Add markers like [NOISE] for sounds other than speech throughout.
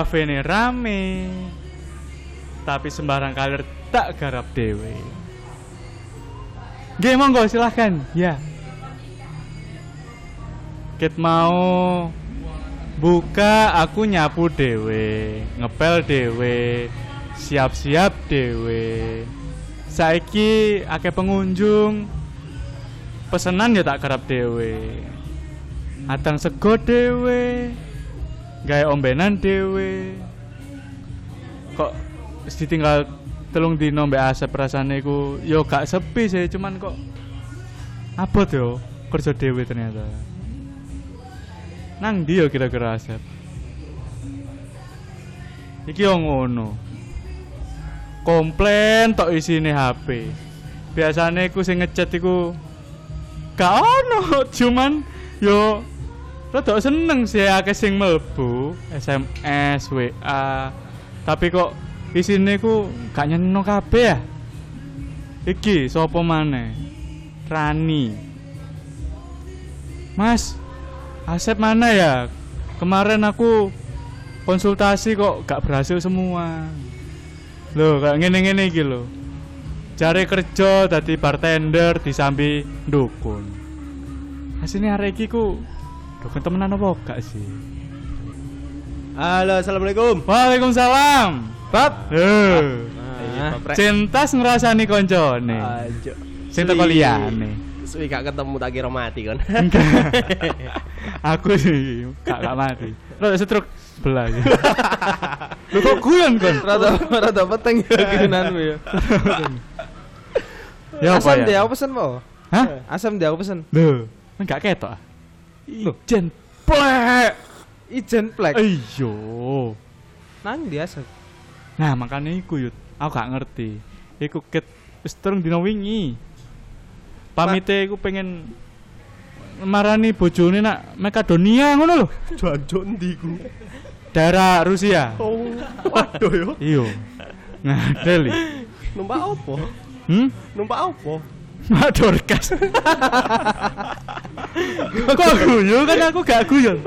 Kafe ini rame tapi sembarang kalir tak garap dewe. Nggih monggo silahkan. Ya. Kit mau buka aku nyapu dewe, ngepel dewe, siap-siap dewe. Saiki akeh pengunjung. Pesenan ya tak garap dewe. Adang sego dewe. Gawe ombenan dewe. Kok ditinggal telung dino mbak Asep rasane yo gak sepi sih cuman kok abot yo kerja dewe ternyata. Nang dia kira-kira Asep? Iki yo ngono. Komplain tok isine HP biasane iku sing ngechat iku gak ono [LAUGHS] cuman yo rada seneng sih akeh sing mlebu SMS WA tapi kok isine ku gak nyeneno kabeh ya? Iki sapa maneh? Rani. Mas Asep mana ya? Kemarin aku konsultasi kok gak berhasil semua. Loh, kayak ngene-ngene lho. Cari kerja dadi bartender disambi dukun. Asline arek ku dukun temenan apa gak sih? Halo, assalamualaikum. Waalaikumsalam. Bab. Rek. cintas ngrasani koncone. Ajo. Sing teko liyane. Suwi gak ketemu tak kira mati kon. [LAUGHS] Aku sih gak gak mati. Lo setruk sebelah ya. Lu kok guyon kon? Rada rada peteng ya kinanmu ya. Ya apa Asam dia ya? aku pesen po. Hah? Asam dia aku pesen. Lho, enggak ketok. Loh. Ijen plek. Ijen plek. Iyo. Nang dia asam. Nah, makanya iku yut. Aku gak ngerti. Iku ket wis terung dina wingi. Pamite iku pengen marani bojone nak Makedonia ngono lho. Jancuk ndi ku? Daerah Rusia. Oh, waduh yo. Iyo. Ngadeli. Numpak opo? Hmm? Numpak opo? Mak Dorcas. Kok guyon kan aku gak guyon.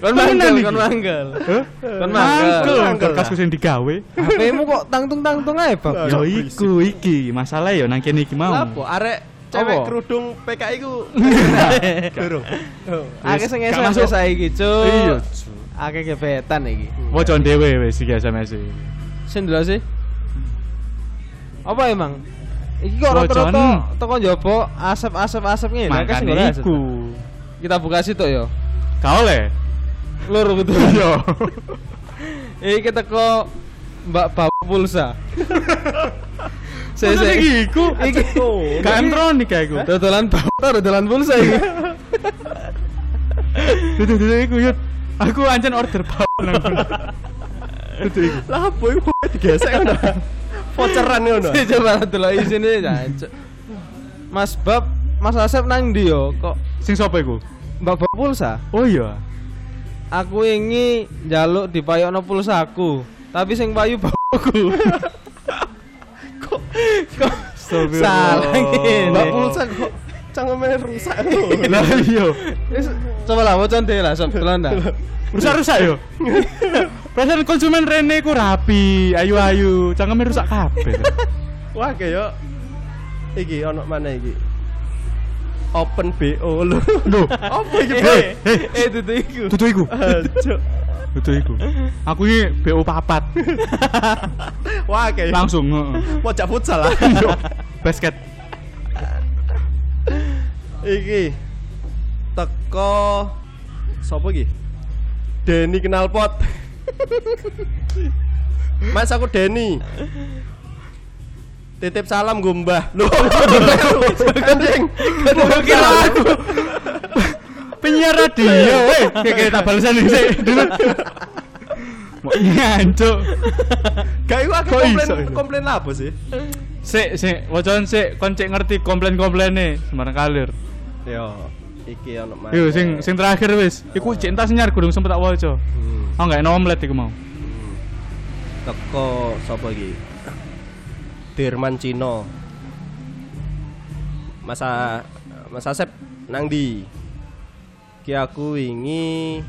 Kon mangkel, kon mangkel. Hah? Kon Mangkel mangkel. Mangkel Dorcas lah. sing digawe. HP-mu kok tangtung-tangtung ae, Yo Cok, iku iki masalah yo nang kene iki mau. Lapo arek cewek Apa? kerudung PKI ku. [LAUGHS] Durung. Oh. Akeh sing SMS saiki, Cuk. Iya. Akeh gebetan iki. Waca dhewe wis iki SMS. Sing sih. Apa emang? Iki kok rata-rata teko njaba asap-asap-asap ngene. Akeh sing Makane asap. iku. Kita buka situ yo. Gak oleh. Lur [LAUGHS] kudu. Yo. Iki teko Mbak Bapak Pulsa. [LAUGHS] Saya Saya iki iku. iki elektronik ya iku. dodolan bapak dodolan pulsa iki. [LAUGHS] Dudu dudu iku yut. Aku ancen order bau nang. Dudu iku. Lah apa iku digesek ngono. Voucheran ngono. [LAUGHS] Coba delok isine jancuk. Mas Bab, Mas Asep nang ndi yo? Kok Sing sapa iku? Mbak Bapak Pulsa? Oh iya. Aku ingin njaluk dipayokno pulsaku, tapi sing payu bapakku. [LAUGHS] kok kok salah ngene. Mbak pulsa kok cangkeme rusak ngono. [LAUGHS] Lah iya. Coba lah wacan dhewe lah sob Belanda. Rusak-rusak yo. Perasaan konsumen Rene ku rapi, ayu-ayu, cangkeme rusak kabeh. [LAUGHS] Wah kayak iki ono mana iki? Open BO lho. Loh, [LAUGHS] Apa iki? Hei, hei, Eh dudu iku. dudu iku. [LAUGHS] Dudu iku. Aku ini BO papat. Wah kayak Langsung, heeh. pojok futsal lah. Basket. iki teko sapa iki? Denny Knalpot. [LAUGHS] Mas aku Denny. Titip salam gombah. Loh, [LAUGHS] anjing. Aku penyiar radio, weh. Kayak kayak tak balesan. Dulu. Mau nyancuk. Gak iku aku komplain komplain apa sih? Sik, sik, wacan sik, kon cek ngerti komplain-komplaine sembarang kalir. Yo, iki ono mana? Yo sing sing terakhir wis, iku cek entas nyar gurung sempet tak waca. Hmm. Oh enggak enak omelet iku mau. teko sapa iki [CLEARS THROAT] Dirman Cino masa masa Asep nang di ki aku wingi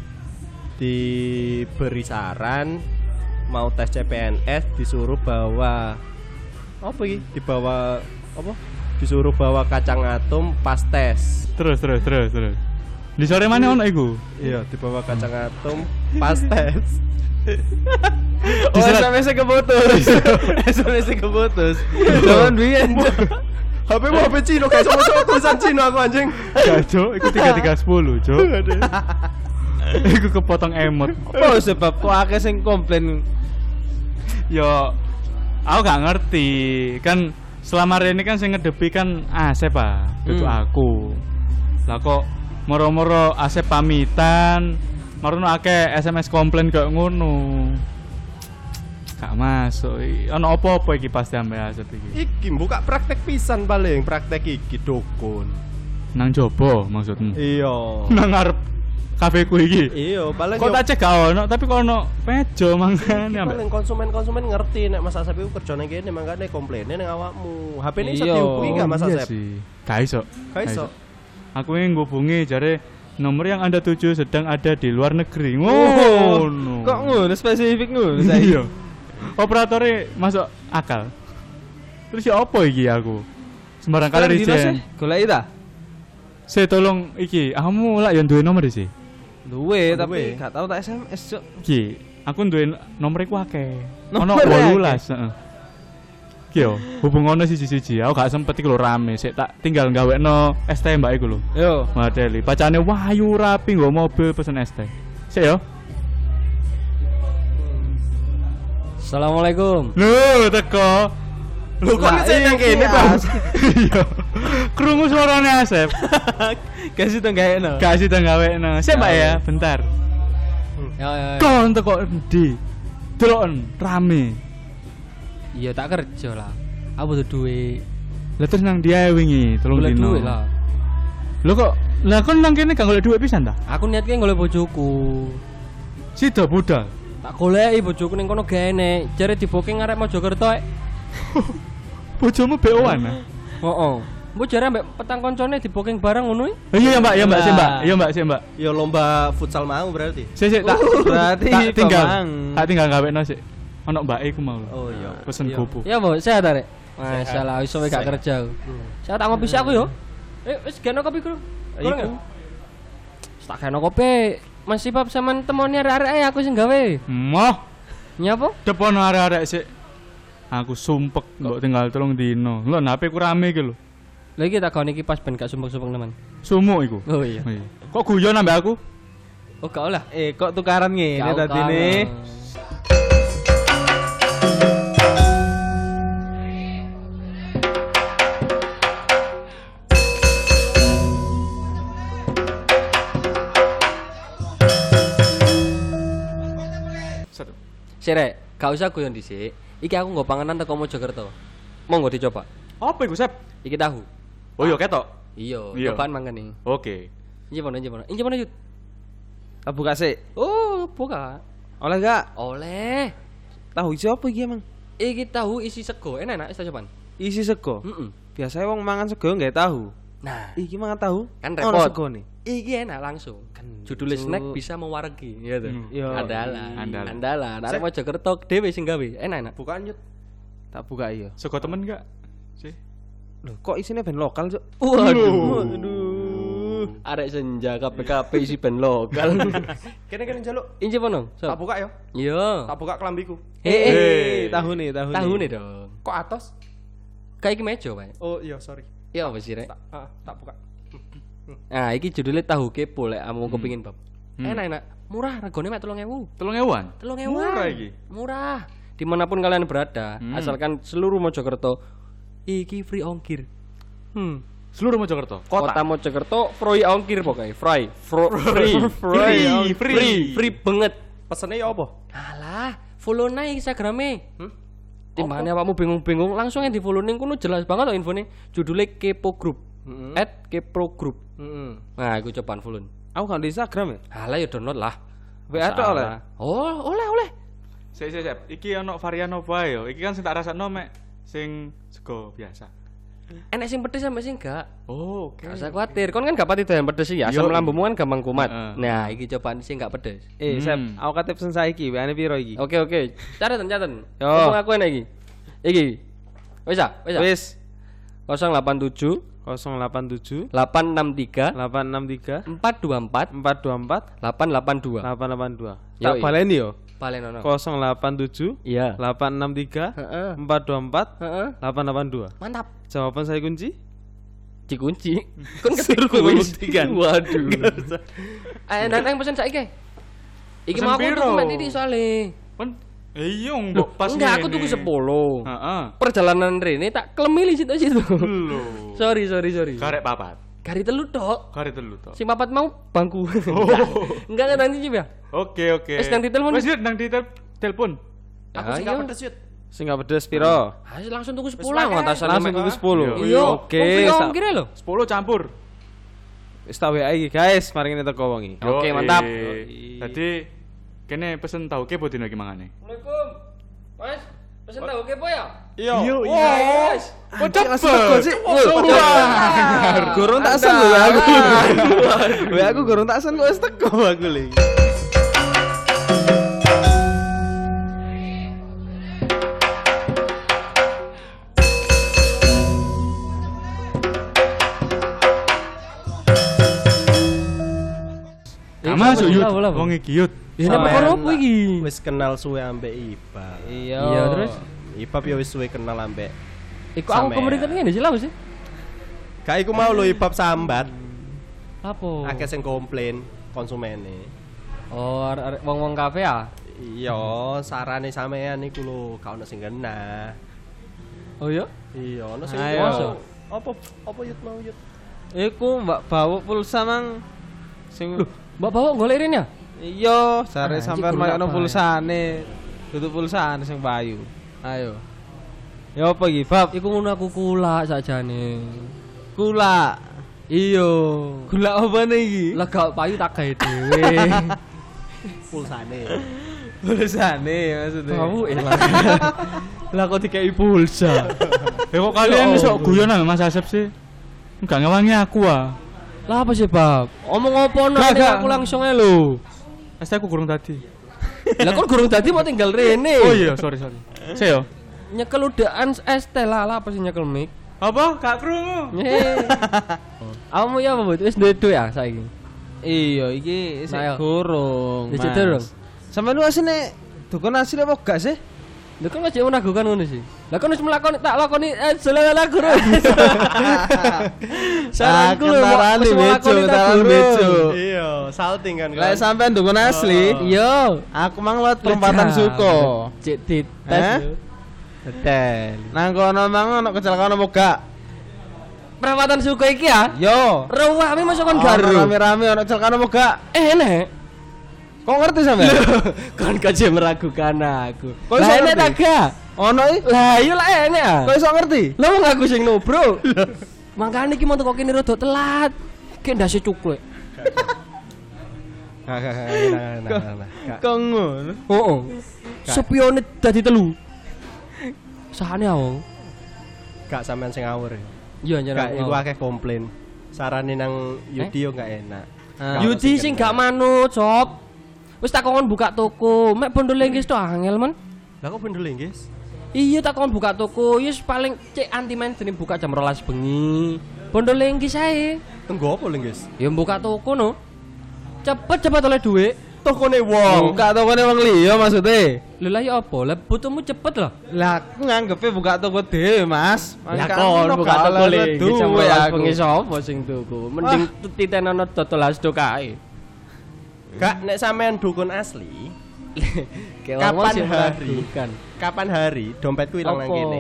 diberi saran mau tes CPNS disuruh bawa apa iki? Dibawa apa? Disuruh bawa kacang atom pas tes. Terus terus terus terus. Di sore mana ono iku? Iya, dibawa kacang atom pas tes. [LAUGHS] Oh, SMS -nya keputus. [LAUGHS] SMS -nya keputus. Jangan biyen. HP mu HP Cino guys, sama tulisan Cino aku anjing. Gak, Cuk. Iku 3310, Cuk. [LAUGHS] Iku kepotong emot. Apa sebab kok akeh sing komplain Yo aku gak ngerti. Kan selama ini kan sing ngedepi kan Asep, Pak. Itu Hmm. aku. Lah kok moro-moro Asep pamitan, marono akeh SMS komplain kayak ngono. Gak masuk. Ono apa-apa iki pasti ambe Asep iki. Iki buka praktek pisan paling, praktek iki dukun. Nang jobo maksudmu? Iya. [LAUGHS] Nang ngarep kafeku iki. Iya, paling Kok tak cek gak ono, tapi kok ono pejo mangane Iki ambek. paling konsumen-konsumen ngerti nek Mas Asep iku kerjane kene mangkane komplainnya ning awakmu. HP ini iso Iya. dihubungi gak Mas iya Asep? sih. Gak iso. Gak iso. Aku ingin ngubungi jare nomor yang Anda tuju sedang ada di luar negeri. Oh, Ngono. Kok ngono spesifik ngono saya. Iya. Operatornya masuk akal. Terus ya apa iki aku? Sembarang kali resign. Golek ta? Saya tolong iki, kamu lah yang duwe nomor sih. Duwe Oh, tapi duwe. gak tau tak SMS, Cuk. Iki, aku duwe nomor iku akeh. Ono Nomornya 18, heeh. Iki yo, hubung ono siji-siji, aku gak sempet iku lho rame, sik tak tinggal gawekno teh mbak iku lho. Yo. Madeli, pacane wahyu rapi nggo mobil pesen es teh. Sik yo. Assalamualaikum. Lho, teko. Lho kok ngecek nang iki kene, Bang? As. Iya. Krungu suarane Asep. Kasih tenggakno. Kasih teng gawekno. Sik Mbak ya, bentar. Ya, ya, ya. Kon teko endi? Deloken rame. Iya tak kerja lah. Aku butuh duit. Lah terus nang dia wingi, tolong dino. duit lah. Lho kok lah kon nang kene gak golek duit pisan ta? Aku niatnya golek bojoku. Sida budal. Tak goleki bojoku ning kono gak enek. Jare di booking arek Mojokerto ek. [LAUGHS] Bojomu BO-an. Heeh. Mbok jare ambek petang koncone di booking bareng ngono iki. Oh, Iya ya Mbak, ya Mbak, sih Mbak. Iya Mbak, sih Mbak. Ya lomba futsal mau berarti. Sik sik tak berarti tak tinggal. Tak tinggal gawekno sik. Ono Mbak iku mau. Oh iya. Pesen Iya. bubuk. Ya, Mbok, sehat arek. Masalah iso wae gak kerja aku. Saya tak ngopi sih aku yo. Eh, wis geno kopi ku. Kurang Iku. ya? Tak geno kopi. Masih pap sama temoni arek-arek aku sing gawe. Moh, Nyapa? depono arek-arek sik. Aku sumpek mbok tinggal tolong dino. Lho, HP ku rame iki lho. Lagi tak kau iki pas ben gak sumpek-sumpek teman. Sumuk iku. Oh iya. Iya. Kok guyon ambek aku? Oh gak olah. Eh, kok tukaran ngene tadi nih? Satu. Sirek, gak usah guyon dhisik. Iki aku nggo panganan teko Mojokerto. Monggo dicoba. Apa iku, Sep? Iki tahu. Oh iya ketok. Iya, Iya. cobaan mangan nih. Oke. Injek mana, injek mana? Injek mana, Yud? Tak buka sih. Oh, buka. Oleh gak? Oleh. Tahu isi apa iki emang? Iki tahu isi sego. Enak enak ista cobaan. Isi sego. Heeh. Biasanya wong mangan sego nggak tahu. Nah, Iki mangan tahu. Kan Ono repot. sego nih. Iki enak langsung. Judulnya snack bisa mewaregi, ya tuh. Hmm. Yo. Andalan. Andalan. Andalan. Arek Mojokerto dhewe sing gawe. Enak enak. Bukan yut. Tak buka iya. Sego temen gak? Sih. Loh, kok isinya band lokal, Cuk? Waduh. Aduh. Arek senja KPKP isi band lokal. Kene kene njaluk. Injek mana? Tak buka ya. Iya. Tak buka kelambiku. Eh, eh. Eh, tahu nih, tahu nih. Tahu nih dong. Kok atas? Kayak iki meja, Pak. Oh iya, sorry. Ya apa sih, Rek? Tak ah, tak buka. Nah, iki judulnya tahu kepo lek kamu kepengin, Bab. Hmm. Enak enak. Murah, regane mek 3000. Telung ewan. 3000. Murah iki. Murah. Di mana pun kalian berada, Hmm. asalkan seluruh Mojokerto iki free ongkir. Hmm. Seluruh Mojokerto. Kota, Mojokerto free ongkir pokoknya. Free. Fro- [LAUGHS] free. Free, free. Free. Free banget. Pesennya ya apa? Alah, follow naik Instagramnya. Hmm? Timbangane awakmu bingung-bingung, langsung yang di follow ning kono jelas banget kok infonya. Judulnya Kepo Group. Heeh. At Kepro Group. Heeh. Nah, aku cobaan follow. Aku kan di Instagram ya. Alah ya download lah. WA tok oleh. Oh, oleh oleh. Sik sik sik. Iki ono varian apa yo? Iki kan sing tak rasakno mek sing sego biasa. enek sing pedes sampe sing gak. Oh, oke. Gak usah khawatir, kon kan gak pati doyan pedes ya. Yo, Asam iya. lambungmu kan gampang kumat. Heeh. Nah, iki cobaan sing gak pedes. Eh, Hmm. Sep, aku kate pesen saiki, weane piro iki? Oke oke. Catat catat. Yo. Ngomong aku enak iki. Iki. Wis ah, wis ah. Wis 087 087 863 863 424 424 882. 882. Yoi. Tak baleni yo. Paling ono. 087 Iya. 863 Heeh. 424 Heeh. 882. Mantap. Jawaban saya kunci? Dikunci. [LAUGHS] Kon Suruh ketik kuis. membuktikan. [LAUGHS] Waduh. Ayo nang pesen saiki. Iki mau aku mek iki soalé. Eh iya mbok pas Enggak, aku ngene. tuku 10. Heeh. Perjalanan rene tak klemili situ-situ. Lho. [LAUGHS] sorry, sorry, sorry. Karek papat. Kari telu tok. Karek telu tok. Si papat mau bangku. Oh. [LAUGHS] Enggak enggak nanti Cip, ya. Oke, oke. Wes, nang ditelepon. Wes, yuk, nang ditelepon. telepon. Aku Ah, sih iya. gak pedes yut. Sing gak pedes piro? Ayo langsung tuku 10 pakai. ngatasan Langsung tuku 10. Iya, Oke, Oke, sa- kira lho. 10 campur. Wis tak WA iki, guys. Mari kita teko wong iki. Oke, mantap. Tadi kene pesen tahu ke bodino iki mangane. Assalamualaikum. Mas, pesen tahu kepo ya? Iya. Yes. Kok cepet? sih. Wah. Gurung tak sen lho aku. WA aku gurung tak sen kok wis teko aku lho. Masuk yut. Bola. Wong iki yut. Ya nek perkara apa iki? Wis kenal suwe ambek Ibab. Iya. Iya, terus? Ibab ya wis suwe kenal ambek. Iku aku kemeritan ngene sih lah sih. Gak iku mau lo Ibab sambat. Apa? Akeh sing komplain konsumene. Oh, wong-wong kafe ah. Iya, sarane sampean iku lho, gak ono sing kena. Oh iya? Iya, ono sing Ayo. Masuk. Apa apa yut mau yut? Iku Mbak bawa pulsa mang sing Mbak bawa golekin ya? Iya, sare Anjing, sampean ya? pulsane. Tutup pulsane sing payu. Ayo. Ya apa iki, Bab? Iku ngono aku kulak sakjane. Kula. Iya. Gula apa nih iki? Lah gak payu tak gawe dhewe. [LAUGHS] Pulsane. Pulsane maksudnya. Kamu elah. [LAUGHS] Lah kok dikai pulsa. Ya kok kalian iso guyon nang Mas Asep sih? Enggak ngewangi aku ah. Lah apa sih, Bab? Omong nek gak. aku langsung ae lho. Pasti aku kurang tadi. [LAUGHS] Lah kon gurung dadi mau tinggal rene. Oh iya, sorry sorry. Saya Nyekel udaan ST lah, lah apa sih nyekel mic? Apa? Gak krungu. [LAUGHS] Kamu ya apa, Bud? Wis duwe duwe ya saiki. Iya, iki sik Nah, ayo. gurung. Dicek Mas. durung? Sampeyan lu asine dukun asli apa gak sih? Lha kan aja meragukan ngono sih. Lah kan wis melakoni tak lakoni eh selala guru. [LAUGHS] [LAUGHS] Saranku lho bejo, melakoni tak kendaraan guru. bejo. Iya, salting kan. Lah sampean dukun asli, Iya. aku mang lewat perempatan suko. Cek tit. Eh? Betel. Nang kono mang ono kecelakaan apa gak? Perawatan suku iki ya. Yo. Rawami masuk kon Ono garu. Rame-rame ono kecelakaan apa gak? Eh enek. Kok ngerti sampean? Kon kaje meragukan aku. Kok Lah iso ngerti? tak gak? Ono i? Lah iya lah enek ah. Kok iso ngerti? Lah wong aku sing no, Bro. Makane iki mau teko kene rada telat. Ki ndase cuklek. Gak gak gak gak gak gak. Kok ngono? Heeh. Sepione dadi telu. Sahane awong. Gak sampean sing ngawur. ya. Iya anjir. Gak iku akeh komplain. Sarane nang Yudi yo gak enak. Yudi sing gak manut, Sob. Wis tak kon buka toko, mek bondo lenggis to angel men. Lah kok bener guys? Iya tak kon buka toko, yes paling cek anti maintenance buka jam 12 bengi. Bondo lenggis ae. Tunggu apa lho guys? Ya buka toko no. Cepet cepet oleh duit. Tokone Oh, wong. gak tau kene wong liya maksudnya. Lha lah ya apa? Lah butuhmu cepet lah. Lah aku nganggepe buka toko dhewe, Mas. Ya Kan kon buka toko oleh lenggis jam duwe 12 aku. bengi sapa sing tuku. Mending titenono dodol asdo kae. Gak nek sampean dukun asli, [LAUGHS] Kapan hari? kapan hari dompetku ilang nang kene.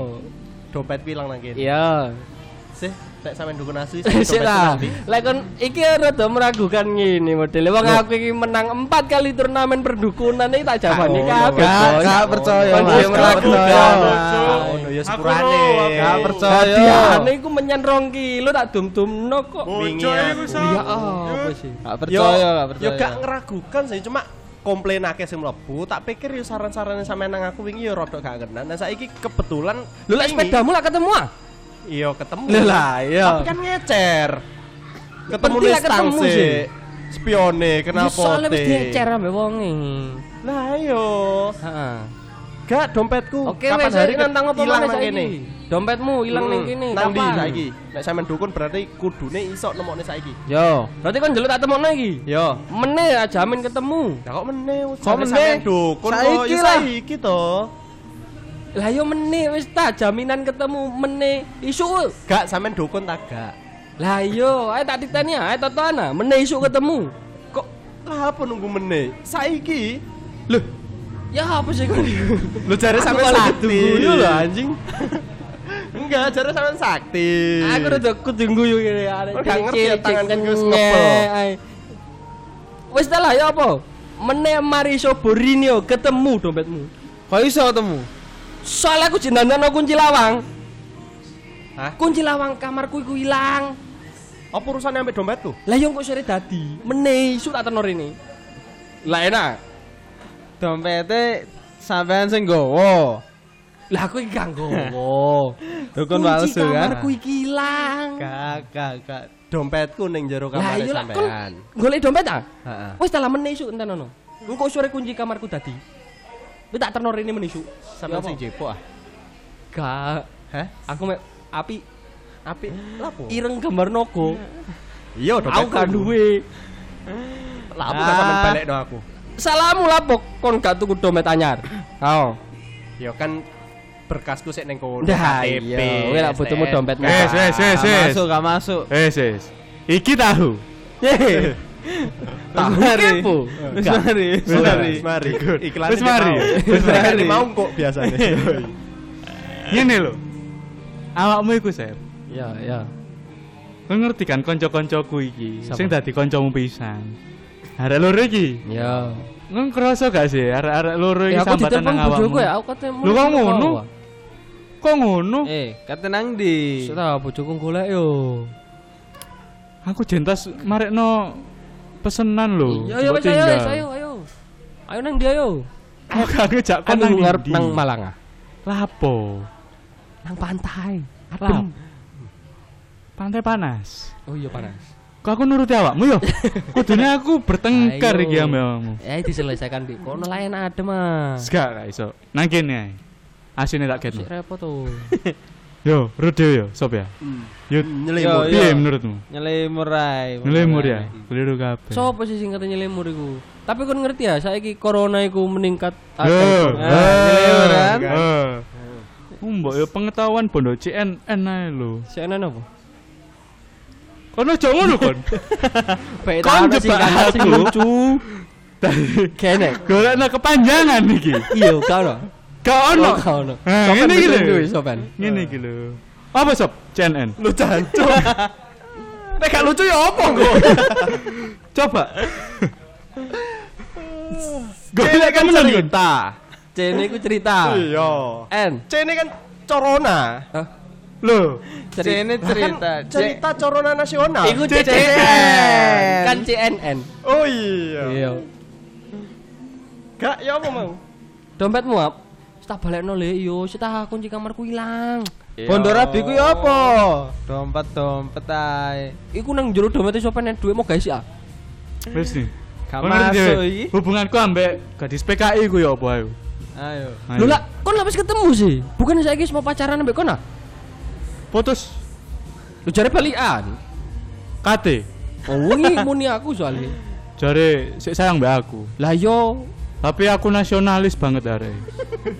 Dompetku ilang nang kene. Iya. Sih, nek sampean dukun asli [LAUGHS] Sik ndi? Lah kon iki rada meragukan ngene modele. Wong aku iki menang 4 kali turnamen perdukunan iki tak jawani Oh, kabeh. Gak, Bos. gak percaya, Kon Gak meragukan. percaya. Ono ya sepurane. Gak percaya. Hadiahane iku menyen 2 kilo tak dum-dumno kok. Aku. iku Ya apa sih? Gak percaya, gak percaya. yo gak ngeragukan sih, cuma komplain akeh sing mlebu, tak pikir yo saran-saran sampean nang aku wingi yo rada gak kena. Nah saiki kebetulan Lho lek sepedamu lah ketemu ah. Iya ketemu. Lah, iya. Tapi kan ngecer. Ketemu nih ketemu sih. Spione kenapa? Ya, Soalnya wis diecer ambek wonge. Lah ayo. Heeh. Gak dompetku. Oke Kapan hari nantang apa mana saiki? Dompetmu hilang ning Hmm, kene. Nang ndi saiki? Nek sampean dukun berarti kudune iso nemokne saiki. Yo. Berarti kan jeluk tak temokno iki. Yo. Meneh ya jamin ketemu. Lah kok meneh? Kok sampean dukun Saiki ya saiki to. Lah yo meneh wis ta jaminan ketemu meneh isu. Gak sampean dukun tak gak. Lah yo, ayo tak titeni ae totoana, meneh isu ketemu. Kok lah apa nunggu meneh? Saiki. Loh, ya apa sih kon? Lu jare sampean sakti. guyu lho anjing. [LAUGHS] Enggak, jare sampean sakti. Aku udah kudu guyu ngene arek. Kok gak ngerti ya, tanganku iki wis ngepel. Wis ta lah ya apa? Meneh mari iso Borinio ketemu dompetmu. Kok iso ketemu? Soalnya aku jenengan kunci lawang. Hah? Kunci lawang kamarku iku ilang. Apa urusannya ambek dompetku? Lah yo kok sore dadi. Meneh isu tak tenor ini. Lah enak. Dompete sampean sing nggowo. Lah aku iki gak nggowo. [LAUGHS] Dukun palsu kan. kamarku iki ilang. Gak, gak, gak. Dompetku ning jero Lah kamar iya lah kon sampean. golek dompet ah? Heeh. Wis tak lah meneh isu enten ono. Engko sore kunci kamarku dadi. Wis tak tenor ini meneh isu. Sampean Ya apa? sing jepo ah. Gak. Hah? Aku mek api Api lapo? ireng gambar nogo. Iya, Aku gak duwe. Lapo gak sampean Ah. balekno aku. Salamu lapok kon gak tuku dompet anyar. Oh. Ya kan berkasku sik ning kono. KTP, iya, kowe lak butuhmu STN. dompet Wes, wes, wes. masuk, gak masuk. Wes, wes. Iki tahu. [LAUGHS] Tahu mari. kepo. Wis mari, wis Wis mari. mari. Iklan Wis mari. Wis mari. mari. Mau kok biasanya. [LAUGHS] Ngene lho. Awakmu iku, Sep. Ya, ya. Kowe ngerti kan kanca-kancaku iki sing dadi kancamu pisan. Arek loro iki. Ya. Ngono kerasa gak sih arek-arek loro iki Ya aku sambatan ditelepon nang awakmu? bojoku ya, aku kok ngono? Kok ngono? Eh, kate nang ndi? Sudah bojoku golek yo. Aku jentas marekno pesenan lho. Ya ya mbok wis ayo, wis, ayo, ayo. Ayo nang dia yo. Aku gak ngejak kon nang ngarep ndi. nang Malang ah. Lapo? Nang pantai. Adem. Pantai panas. Oh iya panas. Kok aku nuruti awakmu yo? [LAUGHS] Kudune aku bertengkar Ayo. iki ambek awakmu. Eh diselesaikan di kono lain adem ah. Gak gak iso. Nang kene ae. Asine tak ketmu. repot tuh. [LAUGHS] Yo, Rude yo, sop ya. Yo, Yo, Nyelimur. yo. piye menurutmu? Nyelimur ae. Ngelimur ya? Keliru kabeh. Sopo sih sing katanya lemur iku? Tapi kon ngerti ya, saiki corona iku meningkat Yo. akeh. Ah, ngelimur kan? Mbok yo pengetahuan bondo CNN ae lho. CNN apa? Kono aja ngono kon. [LAUGHS] Kon jebak aku. lucu. Kene. Golekno kepanjangan iki. Iya, karo. Gak ono. Karo. Eh, Sopan ngene iki betul lho. sopan. Ngene iki lho. Apa sob? CNN. Lu jancuk. [LAUGHS] Nek gak lucu ya apa kok? [LAUGHS] Coba. [LAUGHS] Golek kan cerita. Cene iku cerita. Iya. N. C ini kan corona. Hah? Loh, Ini cerita. Kan cerita corona nasional. Iku CNN. Kan CNN. Oh iya. Iya. Gak ya apa mau? Dompetmu ap. Tak balekno le yo, tak kunci kamarku ilang. Bondo rabi ku ya apa? Dompet dompet ae. Iku nang jero dompet sopan nek duwe mau guys ya. wis nih. Gak Kon ngerti masuk dhewe, iki. Hubunganku ambek gadis PKI ku ya apa ayo? Ayo. Lho lah, kon lapis ketemu sih. Bukan saiki semua pacaran ambek kon ah. putus Lu jare balikan. KT. Oh, wengi muni aku soalnya. Jare sik sayang mbak aku. Lah yo, Tapi aku nasionalis banget are.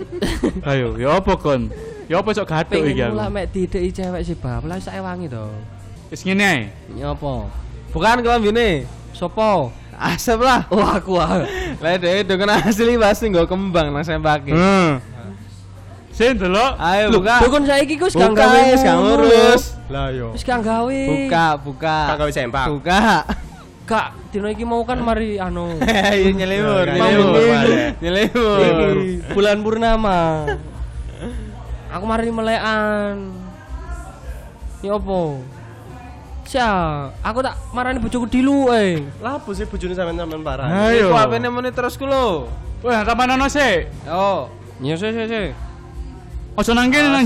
[LAUGHS] Ayo, ya apa kon? Ya apa sok gathuk iki aku? mulai mek dideki cewek sih, Bab. Lah sak wangi to. Wis ngene ae. Ya apa? Bukan kelambine. Sopo? Asep lah. Oh, aku ah. [LAUGHS] Lah dhewe dengan asli pasti nggo kembang nang sempake. Heeh. Sing delok. Ayo buka. dukun saiki ku wis gak Buka, gawe wis gak ngurus. Lah yo. Wis gak gawe. Buka, buka. Kak gawe sempak. Buka. Kak, dino iki mau kan mari anu. [LAUGHS] Iya nyelimur, Ya, nyelimur. nyelimur, Nyelimur. Iki bulan purnama. Aku mari melekan. Ya apa? Sia, aku tak marani bojoku dilu eh. Lah sih bojone sampean-sampean parah? Ayo. Iku apene muni terus ku lho. Wah, kapan ono sik? Oh. Ya sih sih sih. Ojo nang kene nang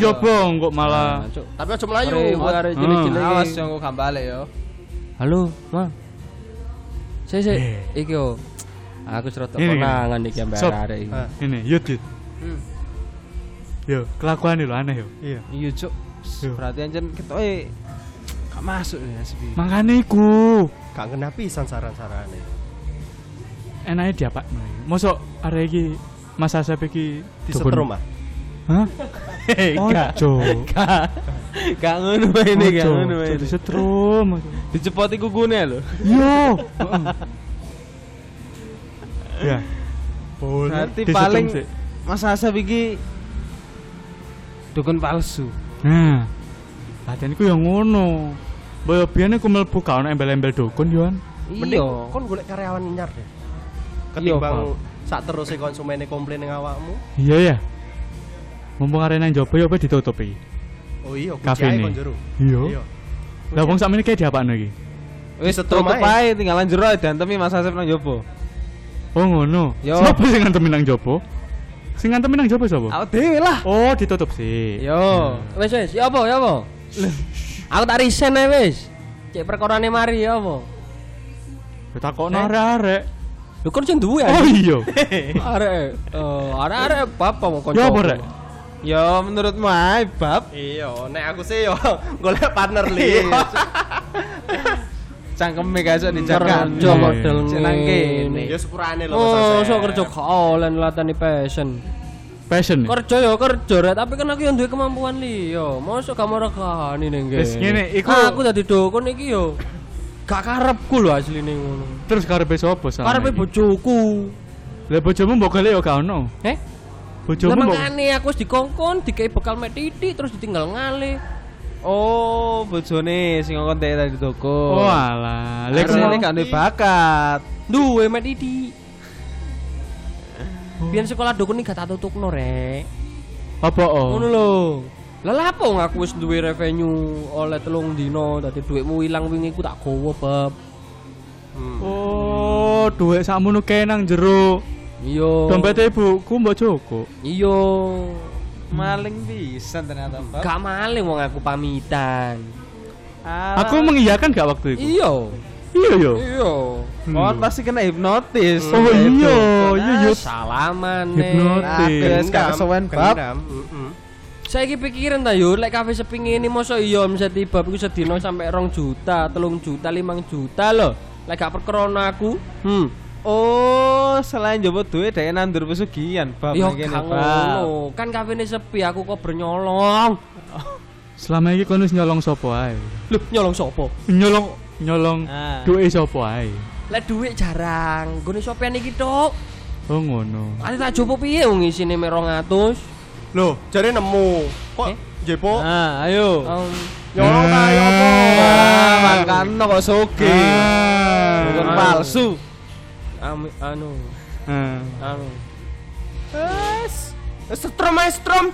kok malah. Cuk. Tapi aja melayu. Arek Hmm. cilik-cilik. Awas yang kok gambale yo. Halo, Ma. Sik sik, Eh. iki yo. Aku serot konangan iki ambek arek iki. Ah. Ini, yut yut. Hmm. Yo, kelakuan lo aneh yo. Iya. Iya, Cuk. Yo. Berarti anjen ketoke gak masuk ya sepi. Makane iku. Gak kena pisan saran-sarane. Enake diapa? Mosok arek iki Mas Asep iki Di dukun- setrum ah. Hah? [LAUGHS] [LAUGHS] Ojo. Gak ngono wae ini, gak ngono wae. ojo disetrum. Dicepoti kukune lho. Yo. Ya. Berarti paling. Mas Asep iki dukun palsu. Nah. Latihan iku yang ngono. Boyo biyen aku mlebu gak ono embel-embel dukun yo. Iya. kon golek karyawan nyar deh. Iya, Ketimbang sak terus konsumennya komplain ning awakmu. Iya ya. Mumpung arena nang jopo yo apa ditutup iki. Oh iya, Kafe ini. jero. Iya. Lah wong sakmene kayak diapakno iki? Wis tutup ae. tinggalan jero ae diantemi Mas Asep nang jopo. Oh ngono. Sopo sing ngantemi nang jopo? Sing ngantemi nang jopo sapa? Awak dhewe lah. Oh, ditutup sih. Yo. Wis wis, ya apa ya apa? Aku tak resign ae wis. Cek perkorane mari ya apa? Ya takokno arek-arek. Lho kon sing duwe Oh iya. [LAUGHS] Arek, eh arek-arek apa mau kanca? Ya apa rek? Yo menurutmu ae bab Iya, nek aku sih yo [LAUGHS] golek partner li. [LAUGHS] cangkeme gak iso dijaga. Kerja Iya. model nang kene. ngene. Ya sepurane lho Oh, Mas so Asep. kerja gak oleh latani passion. Passion. Kerja ya kerja rek, tapi kan aku yang duwe kemampuan liya. Mosok gak merekani ning kene. Wis ngene, iku- aku dadi dukun iki yo gak karepku lho asline ngono. Terus karepe sapa? Karepe bojoku. Lah bojomu mbok golek yo gak ono. Eh? Bojomu makane aku wis dikongkon, dikei bekal mek titik terus ditinggal ngalih. Oh, bojone sing ngongkon teh tadi toko. Oh alah. Lek ini mau gak duwe bakat. Duwe mek titik. Biyen sekolah dukun iki gak tak tutupno rek. apa oh? Ngono lho. Lah lha apa aku wis duwe revenue oleh telung dino dadi duitmu ilang wingi ku tak gowo bab. Hmm. Oh, duit sakmono kae nang jero. Iya. Dompet ibuku mbok Joko. Iya. Maling bisa ternyata, Bab. Gak maling wong aku pamitan. Alah. Aku mengiyakan gak waktu itu? Iya. Iya yo. Iya. Oh, pasti kena hipnotis. Oh iya, iya yo. Salaman Hipnotis. Aku gak kesuwen, Bab. Mm-mm. Saiki pikiran ta yo lek kafe sepi ngene mosok iya bisa tiba iku sedina sampai rong juta, telung juta, limang juta lho. Lek gak perkara aku, hmm. Oh, selain jowo duit dhek nandur pesugihan, Bab. Yo kene, ngono. Kan kafene sepi aku kok bernyolong. Selama ini kon wis nyolong sapa ae? Nyolong sopo? Nyolong nyolong Ah. duit sapa ae? Lek duit jarang, gone sopean iki tok. Oh ngono. Ate tak jopo piye wong isine mek 200? Loh, jare nemu. Kok Eh? jepo? Ah, ayo. Um, Nyolong ta ya apa? Ah, makan kok soge. Ah. Ah. palsu. Anu, Ah. anu. Wes strom ae strom.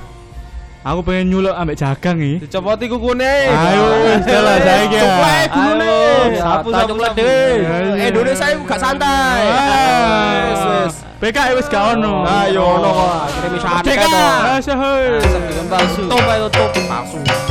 Aku pengen nyuluk ambek jagang iki. Dicopoti kukune. Ayo wis lah saiki. gulune. Ayo, Sapu sapu, coklat deh. Ayo. Indonesia iku gak santai. Ah. Wes wes. PKI wis gak ono. Ayo Ono kok. Ah, sehoi. Asam dukun palsu. Tutup ae tutup palsu.